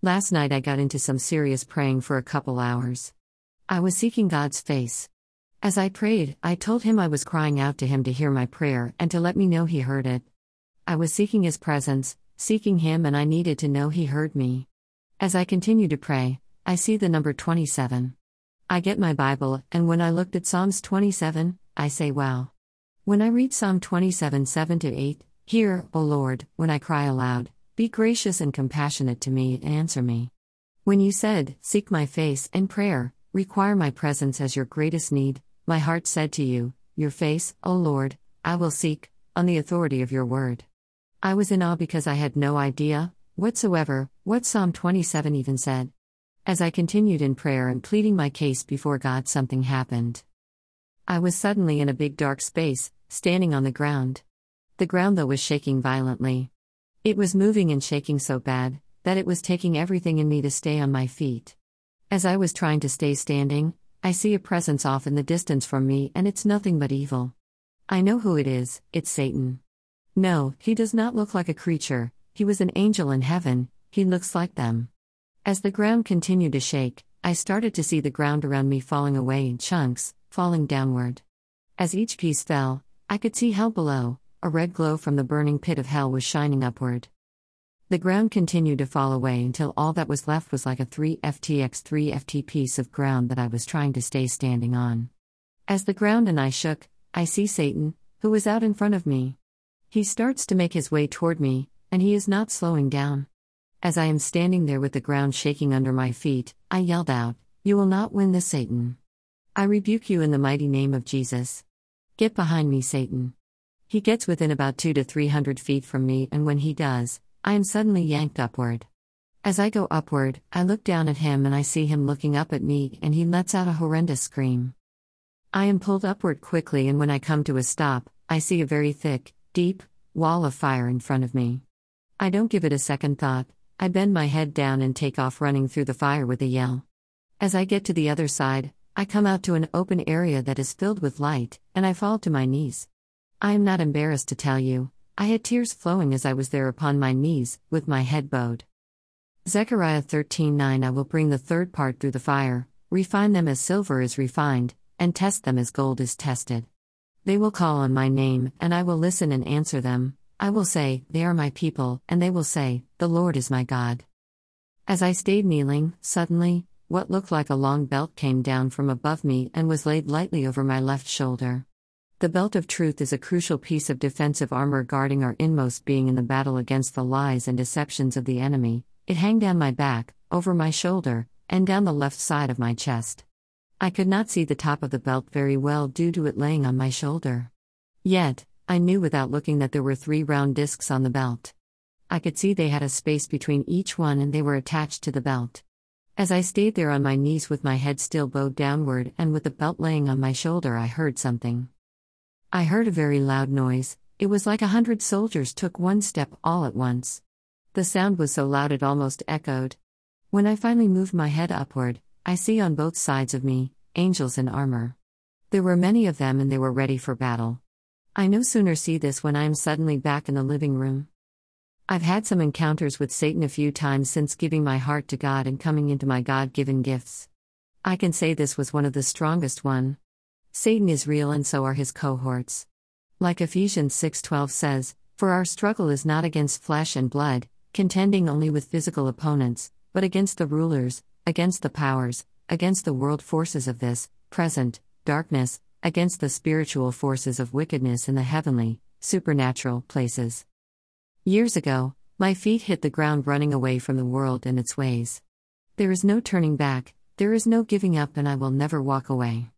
Last night I got into some serious praying for a couple hours. I was seeking God's face. As I prayed, I told him I was crying out to him to hear my prayer and to let me know he heard it. I was seeking his presence, seeking him, and I needed to know he heard me. As I continue to pray, I see the number 27. I get my Bible, and when I looked at Psalms 27, I say, Wow. When I read Psalm 27 7 to 8, Hear, O Lord, when I cry aloud, be gracious and compassionate to me and answer me. When you said, Seek my face and prayer, require my presence as your greatest need, my heart said to you, Your face, O Lord, I will seek, on the authority of your word. I was in awe because I had no idea, whatsoever, what Psalm 27 even said. As I continued in prayer and pleading my case before God, something happened. I was suddenly in a big dark space, standing on the ground. The ground, though, was shaking violently. It was moving and shaking so bad that it was taking everything in me to stay on my feet. As I was trying to stay standing, I see a presence off in the distance from me, and it's nothing but evil. I know who it is it's Satan. No, he does not look like a creature, he was an angel in heaven, he looks like them. As the ground continued to shake, I started to see the ground around me falling away in chunks, falling downward. As each piece fell, I could see hell below, a red glow from the burning pit of hell was shining upward. The ground continued to fall away until all that was left was like a 3ftx 3ft piece of ground that I was trying to stay standing on. As the ground and I shook, I see Satan, who was out in front of me. He starts to make his way toward me, and he is not slowing down. As I am standing there with the ground shaking under my feet, I yelled out, You will not win this, Satan. I rebuke you in the mighty name of Jesus. Get behind me, Satan. He gets within about two to three hundred feet from me, and when he does, I am suddenly yanked upward. As I go upward, I look down at him and I see him looking up at me, and he lets out a horrendous scream. I am pulled upward quickly, and when I come to a stop, I see a very thick, deep wall of fire in front of me. I don't give it a second thought, I bend my head down and take off running through the fire with a yell. As I get to the other side, I come out to an open area that is filled with light, and I fall to my knees. I am not embarrassed to tell you, I had tears flowing as I was there upon my knees, with my head bowed. Zechariah 13:9 I will bring the third part through the fire, refine them as silver is refined, and test them as gold is tested. They will call on my name, and I will listen and answer them. I will say, They are my people, and they will say, The Lord is my God. As I stayed kneeling, suddenly, what looked like a long belt came down from above me and was laid lightly over my left shoulder. The belt of truth is a crucial piece of defensive armor guarding our inmost being in the battle against the lies and deceptions of the enemy. It hung down my back, over my shoulder, and down the left side of my chest. I could not see the top of the belt very well due to it laying on my shoulder. Yet, I knew without looking that there were three round discs on the belt. I could see they had a space between each one and they were attached to the belt. As I stayed there on my knees with my head still bowed downward and with the belt laying on my shoulder, I heard something. I heard a very loud noise, it was like a hundred soldiers took one step all at once. The sound was so loud it almost echoed. When I finally moved my head upward, I see on both sides of me angels in armor. There were many of them and they were ready for battle. I no sooner see this when I am suddenly back in the living room. I've had some encounters with Satan a few times since giving my heart to God and coming into my God given gifts. I can say this was one of the strongest one. Satan is real and so are his cohorts. Like Ephesians 6:12 says, "For our struggle is not against flesh and blood, contending only with physical opponents, but against the rulers, against the powers, against the world forces of this present darkness, against the spiritual forces of wickedness in the heavenly, supernatural places." Years ago, my feet hit the ground running away from the world and its ways. There is no turning back, there is no giving up, and I will never walk away.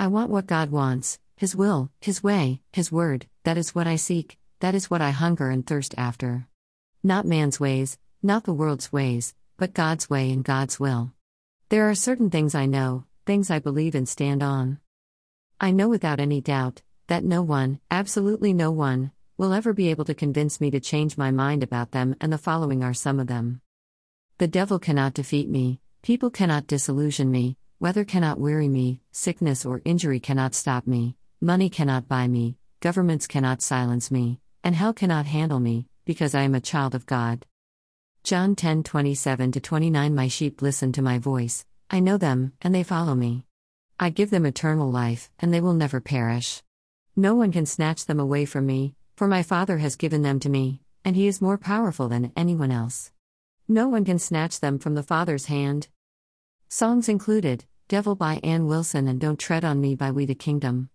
I want what God wants, His will, His way, His word, that is what I seek, that is what I hunger and thirst after. Not man's ways, not the world's ways, but God's way and God's will. There are certain things I know, things I believe and stand on. I know without any doubt that no one, absolutely no one, will ever be able to convince me to change my mind about them, and the following are some of them. The devil cannot defeat me, people cannot disillusion me, Weather cannot weary me, sickness or injury cannot stop me, money cannot buy me, governments cannot silence me, and hell cannot handle me, because I am a child of God. John 10 27 29 My sheep listen to my voice, I know them, and they follow me. I give them eternal life, and they will never perish. No one can snatch them away from me, for my Father has given them to me, and He is more powerful than anyone else. No one can snatch them from the Father's hand. Songs included Devil by Ann Wilson and Don't Tread on Me by We the Kingdom.